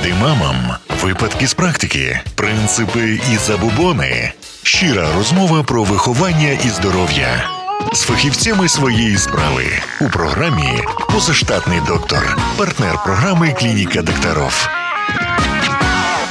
Поради мамам, випадки з практики, принципи і забубони. Щира розмова про виховання і здоров'я з фахівцями своєї справи у програмі Позаштатний доктор, партнер програми Клініка докторов.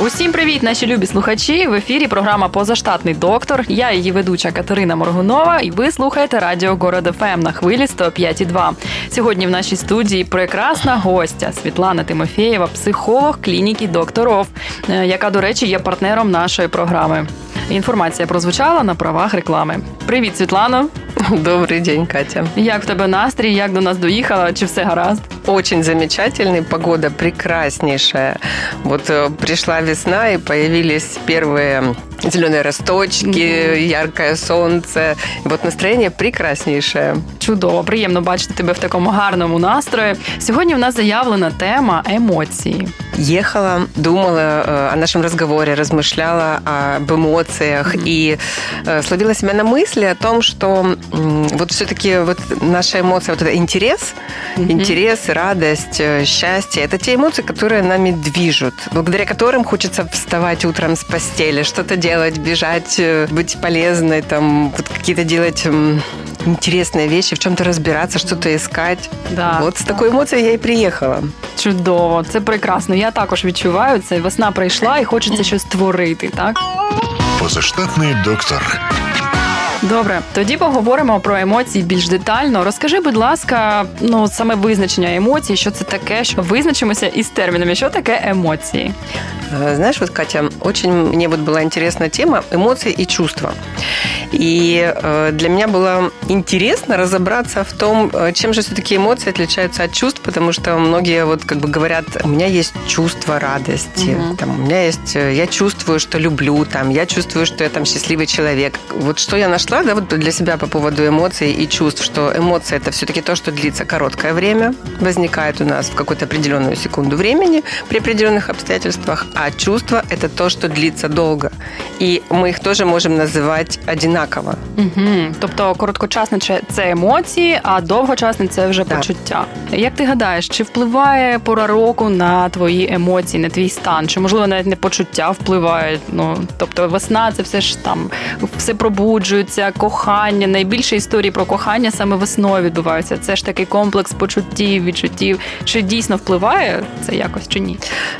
Усім привіт, наші любі слухачі. В ефірі програма Позаштатний доктор. Я її ведуча Катерина Моргунова, і ви слухаєте радіо Город ФМ на хвилі 105,2. Сьогодні в нашій студії прекрасна гостя Світлана Тимофєєва, психолог клініки докторов, е, яка, до речі, є партнером нашої програми. Інформація прозвучала на правах реклами. Привіт, Світлано. Добрый день, Катя. Як в тебе настрій? Як до нас доїхала? Чи все гаразд? Очень замечательный, погода прекраснейшая. Вот э, пришла весна и появились первые зеленые росточки, mm-hmm. яркое солнце. І от настроєння прекрасніше. Чудово, приємно бачити тебе в такому гарному настрої. Сьогодні в нас заявлена тема емоції. Ехала, думала э, о нашем разговоре, размышляла об эмоциях mm-hmm. и э, словила себя на мысли о том, что вот все-таки вот наша эмоция, вот это интерес, mm-hmm. интерес, радость, э, счастье, это те эмоции, которые нами движут, благодаря которым хочется вставать утром с постели, что-то делать, бежать, быть полезной, там, вот какие-то делать интересные вещи, в чем-то разбираться, что-то искать. Да. Вот з такою емоцією я і приїхала. Чудово, це прекрасно. Я також відчуваю це. Весна прийшла і хочеться щось створити, так? Позаштатний доктор. Добре, тоді поговоримо про емоції більш детально. Розкажи, будь ласка, ну саме визначення емоцій, що це таке, що визначимося із термінами, що таке емоції. Знаешь, вот, Катя, очень мне вот была интересна тема эмоции и чувства. И для меня было интересно разобраться в том, чем же все-таки эмоции отличаются от чувств, потому что многие вот как бы говорят, у меня есть чувство радости, угу. там, у меня есть, я чувствую, что люблю, там, я чувствую, что я там счастливый человек. Вот что я нашла, да, вот для себя по поводу эмоций и чувств, что эмоции это все-таки то, что длится короткое время, возникает у нас в какую-то определенную секунду времени при определенных обстоятельствах, а чувство – это то, что длится долго. І ми їх теж можемо називати одинаково. Угу. Тобто короткочасне це емоції, а довгочасне це вже так. почуття. Як ти гадаєш, чи впливає пора року на твої емоції, на твій стан? Чи можливо навіть не почуття впливають? Ну тобто весна це все ж там все пробуджується, кохання. Найбільше історії про кохання саме весною відбуваються. Це ж такий комплекс почуттів, відчуттів. Чи дійсно впливає це якось чи ні?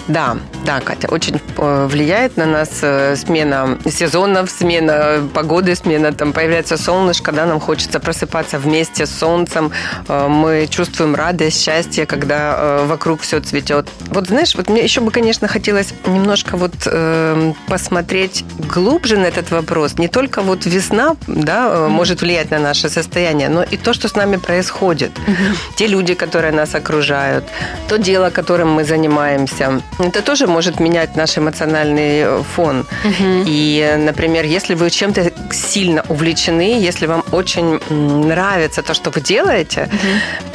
Да, да, Катя, очень э, влияет на нас э, смена сезонов, смена погоды, смена, там появляется солнышко, да, нам хочется просыпаться вместе с солнцем, э, мы чувствуем радость, счастье, когда вокруг все цветет. Вот знаешь, вот мне еще бы, конечно, хотелось немножко вот э, посмотреть глубже на этот вопрос. Не только вот весна, да, mm-hmm. может влиять на наше состояние, но и то, что с нами происходит. Mm-hmm. Те люди, которые нас окружают, то дело, которым мы занимаемся. Это тоже может менять наш эмоциональный э, фон. И, например, если вы чем-то сильно увлечены, если вам очень нравится то, что вы делаете,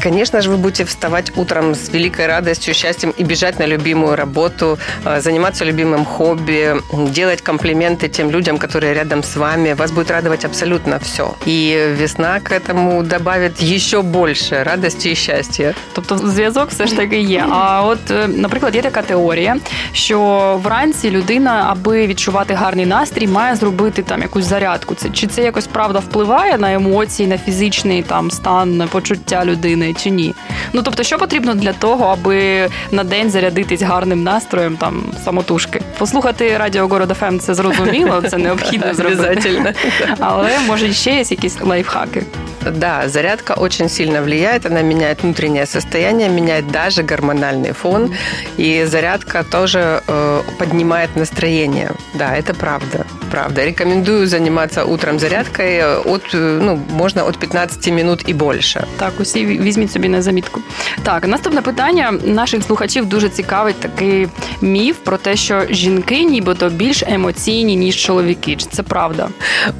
конечно же, вы будете вставать утром с великой радостью, счастьем и бежать на любимую работу, э, заниматься любимым хобби, делать комплименты тем людям, которые рядом с вами. Вас будет радовать абсолютно все. И весна к этому добавит еще больше радости и счастья. Тобто зв'язок все ж таки є. А от, наприклад, є така теорія, що вранці людина, аби відчувати гарний настрій, має зробити там якусь зарядку. Це чи це якось правда впливає на емоції, на фізичний там стан, на почуття людини, чи ні? Ну тобто, що потрібно для того, аби на день зарядитись гарним настроєм там самотужки? Послухати радіо Город ФМ це зрозуміло, це необхідно зробити. Але може ще є якісь лайфхаки. Да, зарядка очень сильно влияет, она меняет внутреннее состояние, меняет даже гормональный фон, и зарядка тоже э, поднимает настроение. Да, это правда, правда. Рекомендую заниматься утром зарядкой от, ну, можно от 15 минут і більше. Так, усі візьміть собі на замітку. Так, наступне питання наших слухачів дуже цікавить такий міф про те, що жінки нібито більш емоційні, ніж чоловіки. Чи це правда?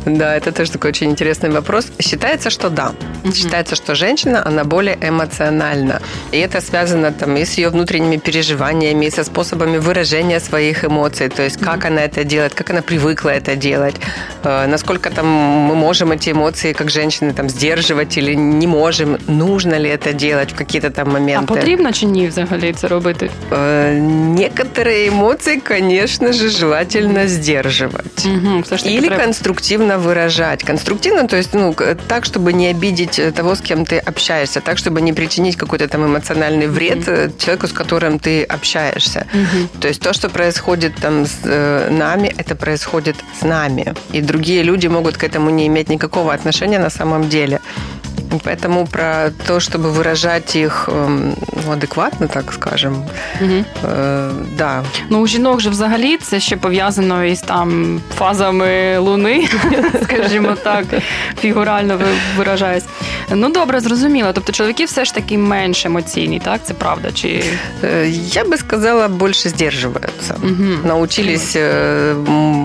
Да, это тоже такой очень интересный вопрос. Считается, что да. Угу. Считается, что женщина, она более эмоциональна. И это связано там и с ее внутренними переживаниями, и со способами выражения своих эмоций. То есть, как угу. она это делает, как она привыкла это делать, э, насколько там мы можем эти эмоции, как женщины, там сдерживать или не можем, нужно ли это делать в какие-то там моменты. А потрібно чи ні взагалі це робити? Э, некоторые эмоции, конечно же, желательно сдерживать. Угу, Или треба... конструктивно выражать. Конструктивно, то есть, ну, так, чтобы не обидеть э, того, с кем ты общаешься, так, чтобы не причинить какой-то там эмоциональный вред угу. человеку, с которым ты общаешься. Угу. То есть то, что происходит там с э, нами, это происходит с нами. И другие люди могут к этому не иметь никакого отношения на самом деле. Поэтому про то, чтобы выражать их эм, ну, адекватно, так скажем, угу. е, да. Ну, у жінок же взагалі це ще пов'язано із там фазами луни, скажімо так, фігурально виражаюсь. Ну добре, зрозуміло. Тобто чоловіки все ж таки менш емоційні, так? Це правда? Чи я би сказала, більше сдерживаются. Угу. Научились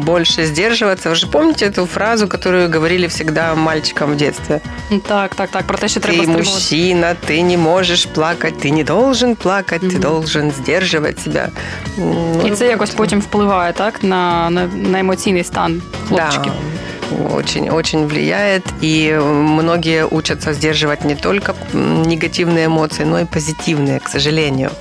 больше сдерживаться. Вы же помните эту фразу, которую говорили всегда мальчикам в детстве? Так, так, так. Про те, що треба Ты мужчина, ты не можешь плакать, ты не должен плакать, угу. ты должен сдерживать себя. І це якось потім впливає, так, на, на, на емоційний стан хлопчиків. Да очень, очень влияет. И многие учатся сдерживать не только негативные эмоции, но и позитивные, к сожалению.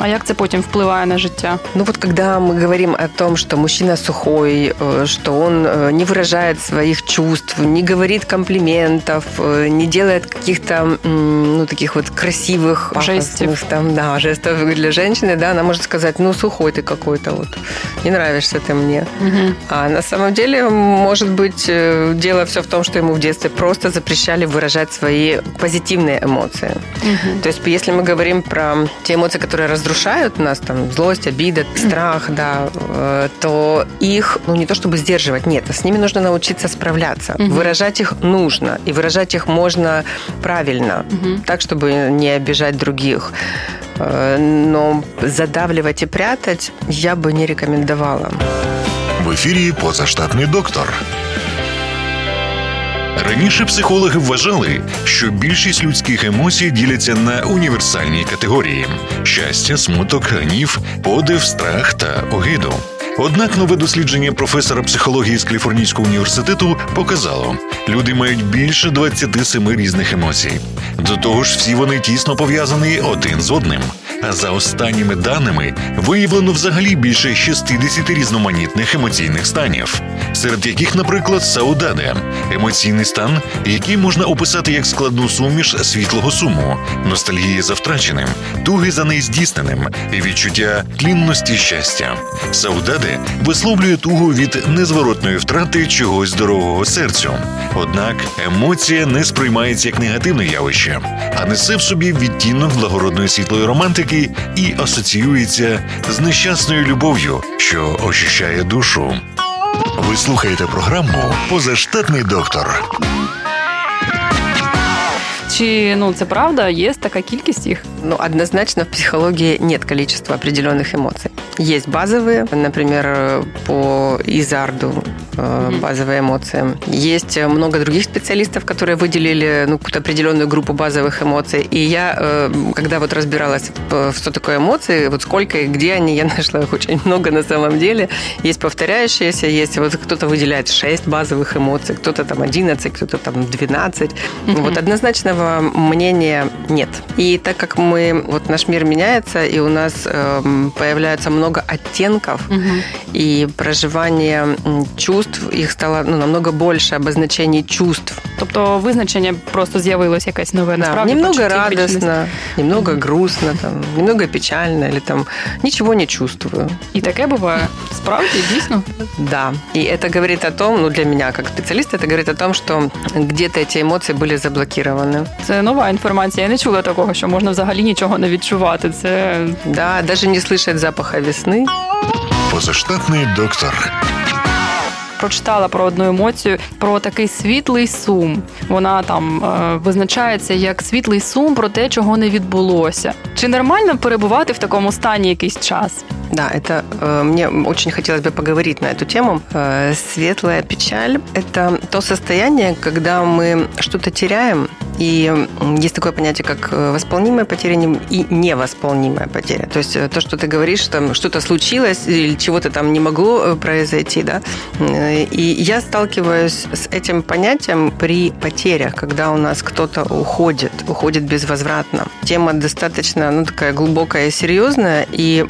А як це потім впливає на життя? Ну вот когда мы говорим о том, что мужчина сухой, э, что он э, не выражает своих чувств, не говорит комплиментов, э, не делает каких-то ну таких вот красивых жестов, там, да, жестов для женщины, да, она может сказать, ну сухой ты какой-то вот, не нравишься ты мне. Угу. А на самом деле может быть дело все в том, что ему в детстве просто запрещали выражать свои позитивные эмоции. Угу. То есть, если мы говорим про те эмоции, которые разрушают нас, там, злость, обида, страх, да, э, то их, ну, не то чтобы сдерживать, нет, с ними нужно научиться справляться. Угу. Выражать их нужно, и выражать их можно правильно, угу. так, чтобы не обижать других. Э, но задавливать и прятать я бы не рекомендовала. В ефірі позаштатний доктор. Раніше психологи вважали, що більшість людських емоцій діляться на універсальні категорії: щастя, смуток, гнів, подив, страх та огиду. Однак нове дослідження професора психології з Каліфорнійського університету показало, люди мають більше 27 різних емоцій. До того ж, всі вони тісно пов'язані один з одним. А за останніми даними виявлено взагалі більше 60 різноманітних емоційних станів, серед яких, наприклад, саудаде емоційний стан, який можна описати як складну суміш світлого суму, ностальгії за втраченим, туги за нездійсненим і відчуття тлінності щастя. Саудаде висловлює тугу від незворотної втрати чогось дорогого серцю. Однак емоція не сприймається як негативне явище, а несе в собі відтінок благородної світлої романтики музики і асоціюється з нещасною любов'ю, що очищає душу. Ви слухаєте програму Позаштатний доктор. Чи ну це правда? Є така кількість їх? Ну, однозначно в психологии нет количества определенных эмоций. Есть базовые, например, по Изарду mm-hmm. базовые эмоции. Есть много других специалистов, которые выделили ну, какую-то определенную группу базовых эмоций. И я, э, когда вот разбиралась, что такое эмоции, вот сколько и где они, я нашла их очень много на самом деле. Есть повторяющиеся, есть вот кто-то выделяет 6 базовых эмоций, кто-то там 11, кто-то там 12. Mm-hmm. Вот однозначного мнения нет. И так как мы, вот наш мир меняется, и у нас э, появляется много оттенков, и проживание чувств, их стало ну, намного больше обозначений чувств. Тобто визначення просто з'явилось якесь нове да, насправді. Немного радостно, немного грустно, там, немного печально, или там ничего не чувствую. И таке бывает. Справді, дійсно? Да. И это говорит о том, ну для меня как специалиста, это говорит о том, что где-то эти эмоции были заблокированы. Це нова інформація. Я не чула такого, що можна взагалі нічого не відчувати. Це да, даже не слышать запаха весны. Позаштатний доктор. Прочитала про одну емоцію, про такий світлий сум. Вона там е, визначається як світлий сум про те, чого не відбулося. Чи нормально перебувати в такому стані якийсь час? Да, это э, мне очень хотелось бы поговорить на эту тему. Э, светлая печаль – это то состояние, когда мы что-то теряем, И есть такое понятие, как э, восполнимая потеря и невосполнимая потеря. То есть то, что ты говоришь, там что-то случилось или чего-то там не могло произойти, да. И я сталкиваюсь с этим понятием при потерях, когда у нас кто-то уходит, уходит безвозвратно. Тема достаточно, ну, такая глубокая и серьезная, и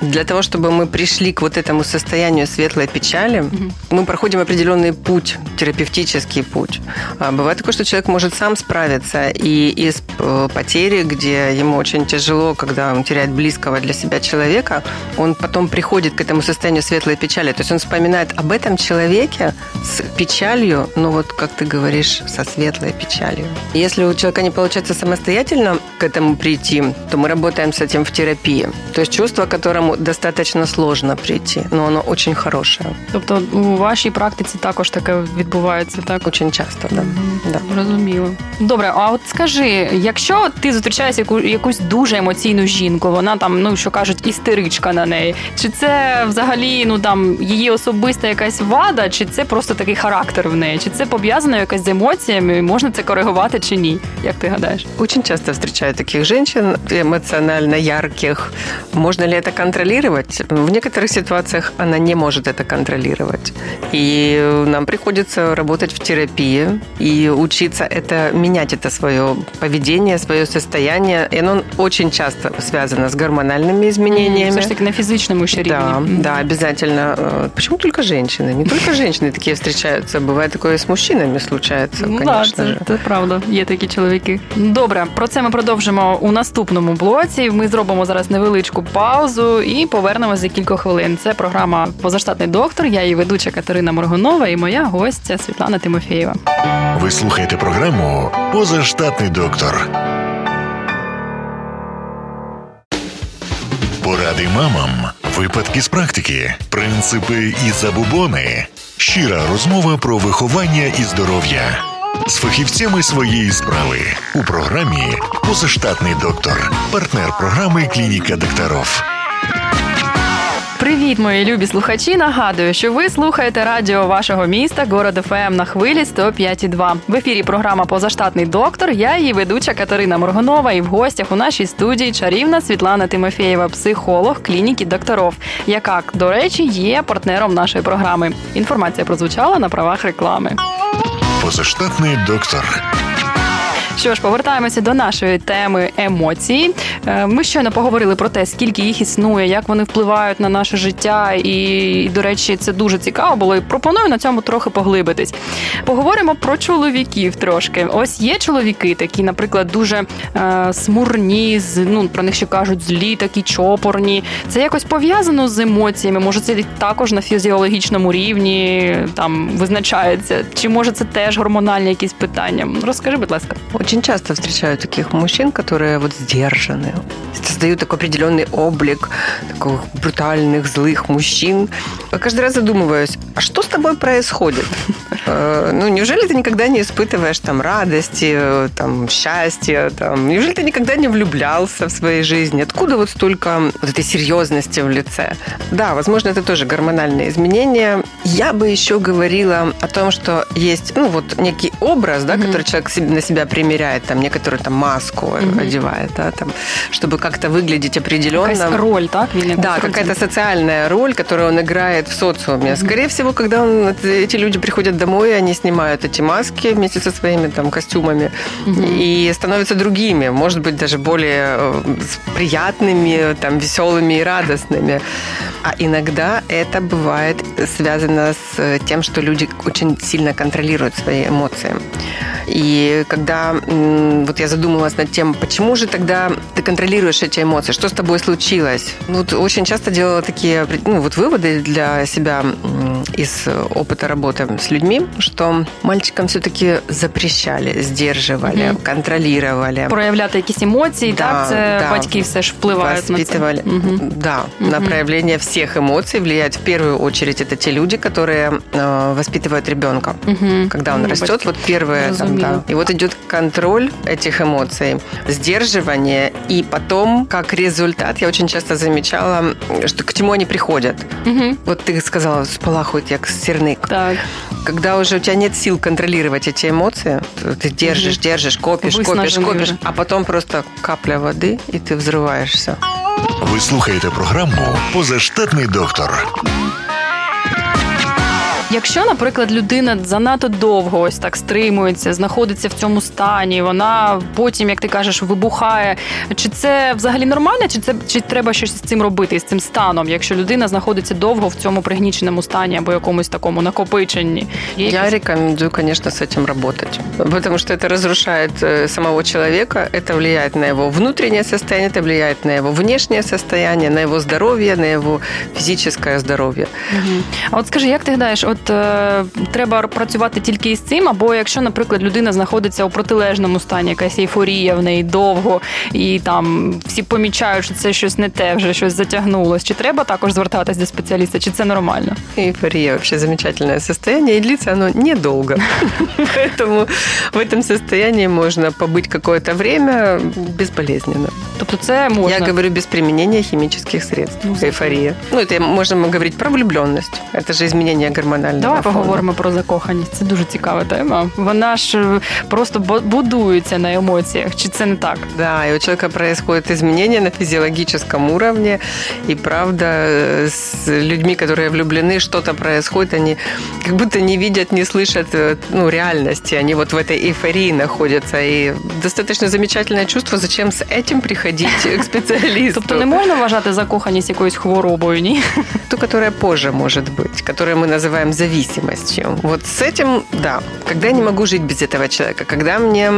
для того, чтобы мы пришли к вот этому состоянию светлой печали, угу. мы проходим определенный путь, терапевтический путь. А бывает такое, что человек может сам справиться и из э, потери, где ему очень тяжело, когда он теряет близкого для себя человека, он потом приходит к этому состоянию светлой печали. То есть он вспоминает об этом человеке с печалью, ну вот, как ты говоришь, со светлой печалью. Если у человека не получается самостоятельно к этому прийти, то мы работаем с этим в терапии. То есть чувство, к которому достаточно сложно прийти, но оно очень хорошее. Тобто у вашій практиці також таке відбувається, так? Очень часто, да. Mm-hmm. да. Розуміло. Добре, а от скажи, якщо ти зустрічаєш яку, якусь дуже емоційну жінку, вона там, ну що кажуть, істеричка на неї, чи це взагалі ну там її особиста якась вада, чи це просто такий характер в неї? Чи це пов'язано якось з емоціями? Можна це коригувати чи ні? Як ти гадаєш? Очень часто встречаю таких женщин эмоционально ярких. Можно ли это контролировать? В некоторых ситуациях она не может это контролировать. И нам приходится работать в терапии и учиться это менять это свое поведение, свое состояние. И оно очень часто связано с гормональными изменениями. Все таки на физичном еще Да, mm-hmm. да, обязательно. Э, почему только женщины? Не только женщины такие встречаются. Бывает такое и с мужчинами случается, ну, конечно да, же. Це, це правда, є такі чоловіки. Добре, про це ми продовжимо у наступному блоці. Ми зробимо зараз невеличку паузу і повернемося за кілька хвилин. Це програма Позаштатний доктор. Я її ведуча Катерина Моргунова і моя гостя Світлана Тимофєєва. Ви слухаєте програму Позаштатний доктор. Поради мамам, випадки з практики, принципи і забубони. Щира розмова про виховання і здоров'я з фахівцями своєї справи у програмі Позаштатний доктор, партнер програми Клініка докторов. Привіт, мої любі слухачі. Нагадую, що ви слухаєте радіо вашого міста Город ФМ на хвилі 105,2. В ефірі програма Позаштатний доктор. Я її ведуча Катерина Моргунова. І в гостях у нашій студії чарівна Світлана Тимофєєва, психолог клініки докторов, яка, до речі, є партнером нашої програми. Інформація прозвучала на правах реклами. Позаштатний доктор. Що ж, повертаємося до нашої теми емоції. Е, ми щойно поговорили про те, скільки їх існує, як вони впливають на наше життя, і, до речі, це дуже цікаво було. і Пропоную на цьому трохи поглибитись. Поговоримо про чоловіків трошки. Ось є чоловіки, такі, наприклад, дуже е, смурні, ну про них ще кажуть злі, такі чопорні. Це якось пов'язано з емоціями. Може, це також на фізіологічному рівні там визначається, чи може це теж гормональні якісь питання? Розкажи, будь ласка. Очень часто встречаю таких мужчин, которые вот сдержаны, создают такой определенный облик таких брутальных, злых мужчин. Я каждый раз задумываюсь, а что с тобой происходит? Э, ну, неужели ты никогда не испытываешь там радости, там, счастья, там, неужели ты никогда не влюблялся в своей жизни? Откуда вот столько вот этой серьезности в лице? Да, возможно, это тоже гормональные изменения. Я бы еще говорила о том, что есть, ну, вот некий образ, да, mm-hmm. который человек на себя примеряет, примеряет там некоторую там маску угу. одевает, да, там, чтобы как-то выглядеть определенно. Какая роль, так? да, какая-то социальная роль, которую он играет в социуме. Угу. Скорее всего, когда он, эти люди приходят домой, они снимают эти маски вместе со своими там костюмами угу. и становятся другими, может быть, даже более э, приятными, там, веселыми и радостными. А иногда это бывает связано с тем, что люди очень сильно контролируют свои эмоции. И когда вот я задумалась над тем, почему же тогда ты контролируешь эти эмоции, что с тобой случилось? Ну, вот очень часто делала такие ну, вот выводы для себя из опыта работы с людьми, что мальчикам все-таки запрещали, сдерживали, угу. контролировали. Проявляти якісь емоції, да, так? Це да. батьки все ж впливають на це. Угу. Да, угу. на проявление всех эмоций влияет в первую очередь это те люди, которые э, воспитывают ребенка. Угу. Когда он ну, растет, батьки. вот первое, там, да. И вот идет контроль этих эмоций, сдерживание, и потом, как результат, я очень часто замечала, что к чему они приходят. Угу. Вот ты сказала, спалахует як сірник. Так. Когда уже у тебя нет сил контролировать эти эмоции, ты держишь, держишь, копишь, копишь, копишь, уже. а потом просто капля воды, и ты взрываешься. Ви слухаєте програму Позаштатний доктор. Якщо, наприклад, людина занадто довго ось так стримується, знаходиться в цьому стані, вона потім, як ти кажеш, вибухає. Чи це взагалі нормально, чи це чи треба щось з цим робити, з цим станом, якщо людина знаходиться довго в цьому пригніченому стані або якомусь такому накопиченні? Я рекомендую, конечно, с этим работать, потому что это разрушает э, самого человека, это влияет на его внутреннее состояние, это влияет на его внешнее состояние, на его здоровье, на его физическое здоровье. Угу. А от скажи, як ти гадаєш, от е, треба працювати тільки із цим, або якщо, наприклад, людина знаходиться у протилежному стані, якась ейфорія в неї довго, і там всі помічають, що це щось не те, вже щось затягнулось. Чи треба також звертатись до спеціаліста, чи це нормально? Эйфория вообще замечательное состояние, и длится оно недолго. Поэтому в этом состоянии можно побыть какое-то время безболезненно. Тобто це можна? Я говорю без применения химических средств. Ну, Эйфория. Ну, это можем говорить про влюбленность. Это же изменение гормонального Давай фону. поговоримо про закоханість. Це дуже цікава тема. Вона ж е, просто будується на емоціях. Чи це не так? Да, и у человека происходят изменения на физиологическом уровне. И правда, э, с людьми, которые влюблены, что-то происходит, они как будто не видят, не слышат э, ну, реальности. Они вот в этой эйфории находятся. И достаточно замечательное чувство, зачем с этим приходить к специалисту. Тобто не можна вважати закоханість якоюсь хворобою, ні? Ту, которая позже может быть, которую мы называем зависимостью. Вот с этим, да. Когда я не могу жить без этого человека, когда мне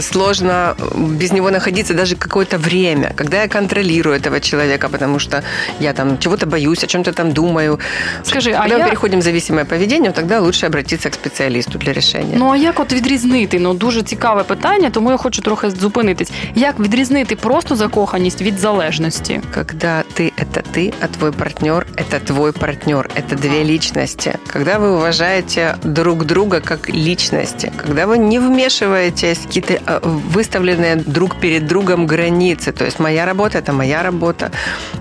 сложно без него находиться даже какое-то время, когда я контролирую этого человека, потому что я там чего-то боюсь, о чем-то там думаю. Скажи, когда а мы я... переходим в зависимое поведение, тогда лучше обратиться к специалисту для решения. Ну а як от відрізнити? Ну дуже цікаве питання, тому я хочу трохи зупинитись. Як відрізнити просто закоханість від залежності? Когда ты это ты, а твой партнер это твой партнер, это две личности. Когда вы уважаете друг друга как личности, когда вы не вмешиваетесь в какие-то э, выставленные друг перед другом границы, то есть моя работа – это моя работа,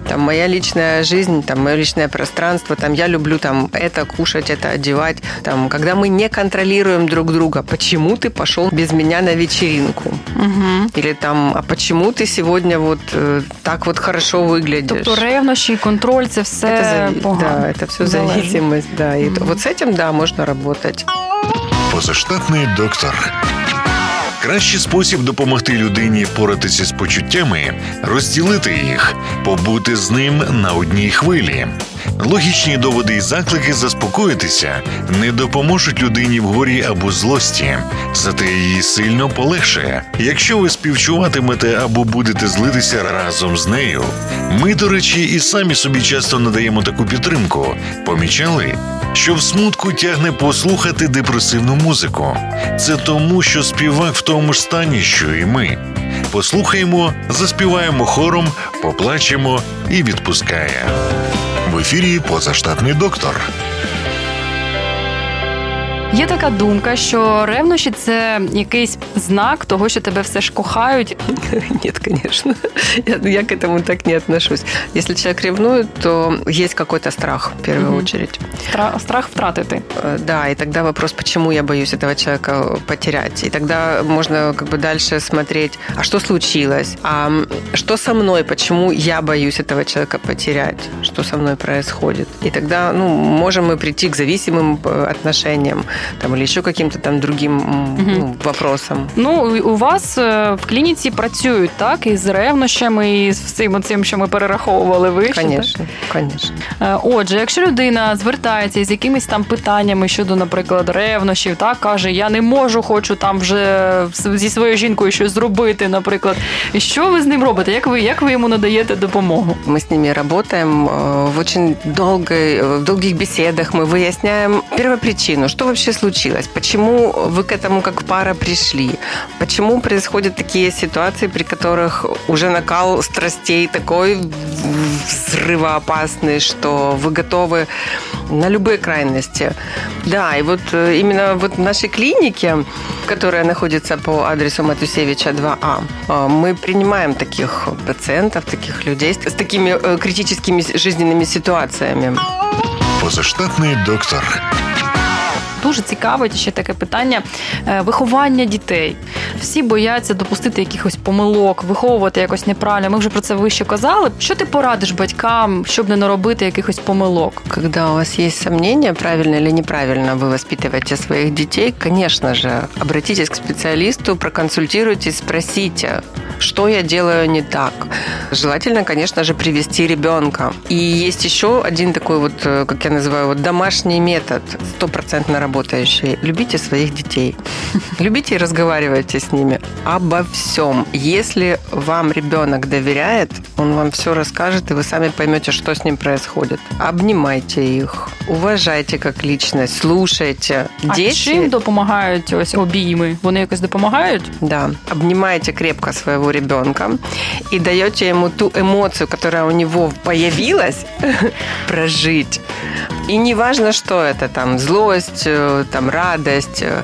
там моя личная жизнь, там мое личное пространство, там я люблю там это кушать, это одевать, там когда мы не контролируем друг друга, почему ты пошел без меня на вечеринку, угу. или там, а почему ты сегодня вот э, так вот хорошо выглядишь. Тобто ревнощі, контроль, це все это зави... Да, это все зависимость, да. И вот с этим, да, можно работать. Позаштатний доктор. Кращий спосіб допомогти людині впоратися з почуттями розділити їх, побути з ним на одній хвилі. Логічні доводи і заклики заспокоїтися не допоможуть людині в горі або злості, зате її сильно полегшає. Якщо ви співчуватимете або будете злитися разом з нею. Ми, до речі, і самі собі часто надаємо таку підтримку. Помічали, що в смутку тягне послухати депресивну музику. Це тому, що співак в тому ж стані, що і ми. Послухаємо, заспіваємо хором, поплачемо і відпускає. В ефірі позаштатний доктор. Є така думка, що ревнощі це якийсь знак того, що тебе все ж кохають. Нет, конечно. Я, я к этому так не отношусь. Если человек ревнует, то есть какой-то страх в первую угу. очередь. Страх, страх втратити. Э, да, и тогда вопрос, почему я боюсь этого человека потерять. И тогда можно как бы дальше смотреть, а что случилось, а что со мной, почему я боюсь этого человека потерять, что со мной происходит. И тогда ну, можем мы прийти к зависимым э, отношениям там, или еще каким-то там другим ну, вопросам. Ну, у вас в клініці працюють так із ревнощами, і з всім цим, що ми перераховували вище. Звісно, звісно. Отже, якщо людина звертається з якимись там питаннями щодо, наприклад, ревнощів, так каже, я не можу, хочу там вже зі своєю жінкою щось зробити, наприклад. Що ви з ним робите? Як ви як ви йому надаєте допомогу? Ми з ними працюємо в очень долгой, в долгих беседах. Мы выясняем первопричину, что вообще случилось, почему вы к этому как пара пришли, почему происходят такие ситуации, при которых уже накал страстей такой взрывоопасный, что вы готовы на любые крайности. Да, и вот э, именно вот в нашей клинике, которая находится по адресу Матусевича 2А, э, мы принимаем таких пациентов, таких людей с такими э, критическими жизненными ситуациями. Позаштатный доктор. Дуже цікавить ще таке питання е, виховання дітей. Всі бояться допустити якихось помилок, виховувати якось неправильно. Ми вже про це вище казали. Що ти порадиш батькам, щоб не наробити якихось помилок? Когда у вас есть сомнения, правильно или неправильно вы воспитываете своих детей, конечно же, обратитесь к специалисту, проконсультируйтесь, спросите, что я делаю не так. Желательно, конечно же, привести ребенка. И есть еще один такой вот, э, как я называю, вот домашний метод, стопроцентно работающий. Любите своих детей. Любите и разговаривайте с ними обо всем. Если вам ребенок доверяет, он вам все расскажет, и вы сами поймете, что с ним происходит. Обнимайте их, уважайте как личность, слушайте. А чим допомагають ось обійми? Вони якось допомагають? Да. Обнимаете крепко своего ребенка и даете ему ту эмоцию, которая у него появилась, прожить. И не важно, что это, там, злость, э, там, радость, э,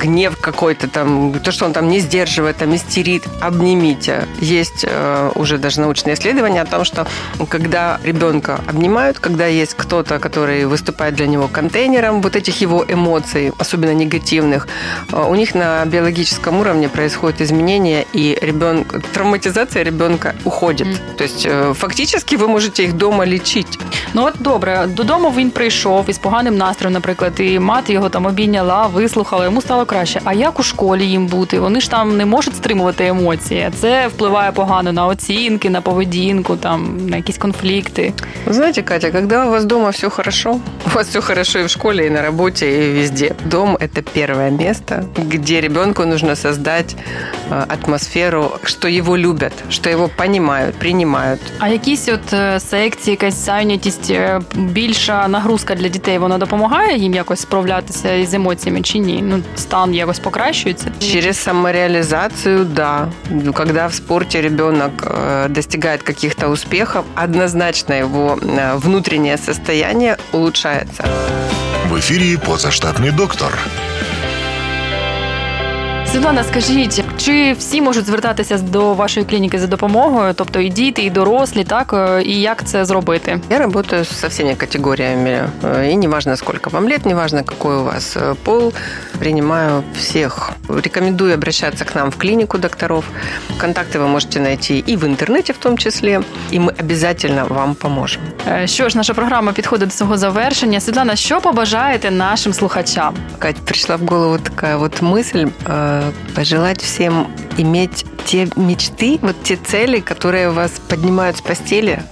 гнев какой-то, там, то, что он там не сдерживает, там, истерит, обнимите. Есть э, уже даже научные исследования о том, что когда ребенка обнимают, когда есть кто-то, который выступает для него контейнером вот этих его эмоций, особенно негативных, у них на биологическом уровне происходит изменение, и ребенок, травматизация ребенка уходит. Mm. То есть фактически вы можете их дома лечить. Ну от добре, додому він прийшов із поганим настроєм, наприклад, і мати його там обійняла, вислухала, йому стало краще. А як у школі їм бути? Вони ж там не можуть стримувати емоції. Це впливає погано на оцінки, на поведінку, там на якісь конфлікти. Вы знаете, Катя, когда у вас дома все хорошо, у вас все хорошо и в школе, и на работе, и везде. Дом – это первое место, где ребенку нужно создать атмосферу, что его любят, что его понимают, принимают. А якісь от секції, якась зайнятість більша нагрузка для дітей, вона допомагає їм якось справлятися із емоціями чи ні? Ну, стан якось покращується? Через самореализацию, да. Когда в спорте ребенок э, достигает каких-то успехов, однозначно его э, внутреннее состояние улучшается. В эфире «Позаштатный доктор». Світлана, скажіть, чи всі можуть звертатися до вашої клініки за допомогою, тобто і діти, і дорослі, так і як це зробити? Я работаю со всеми категориями, и неважно, сколько вам лет, неважно, какой у вас пол, принимаю всех. Рекомендую обращаться к нам в клинику докторов. Контакты вы можете найти и в интернете в том числе, и мы обязательно вам поможем. Що ж, наша програма підходить до свого завершення. Світлана, що побажаєте нашим слухачам? Кать, пришла в голову такая вот мысль пожелать всем иметь те мечты, вот те цели, которые вас поднимают с постели,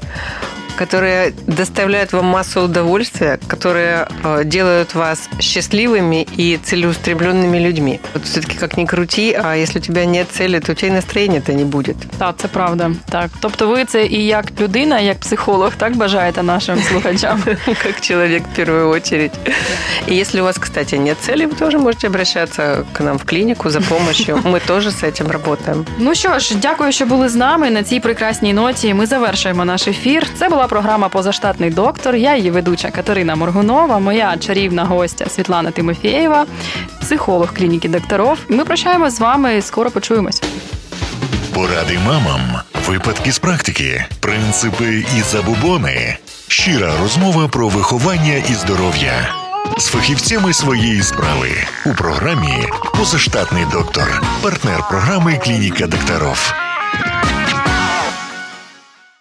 которые доставляют вам массу удовольствия, которые э, делают вас счастливыми и целеустремленными людьми. Вот все-таки как ни крути, а если у тебя нет цели, то у тебя и настроения-то не будет. Так, це правда. Так, тобто ви це і як людина, як психолог, так бажаєте нашим слухачам? Как человек в первую очередь. И если у вас, кстати, нет цели, вы тоже можете обращаться к нам в клинику за помощью. Мы тоже с этим работаем. Ну що ж, дякую, що були з нами на цій прекрасній ноті. Ми завершуємо наш ефір. Це була програма Позаштатний доктор. Я її ведуча Катерина Моргунова, моя чарівна гостя Світлана Тимофєєва, психолог клініки докторов. Ми прощаємось з вами. Скоро почуємось. Поради мамам, випадки з практики, принципи і забубони. Щира розмова про виховання і здоров'я з фахівцями своєї справи у програмі Позаштатний доктор, партнер програми Клініка докторов.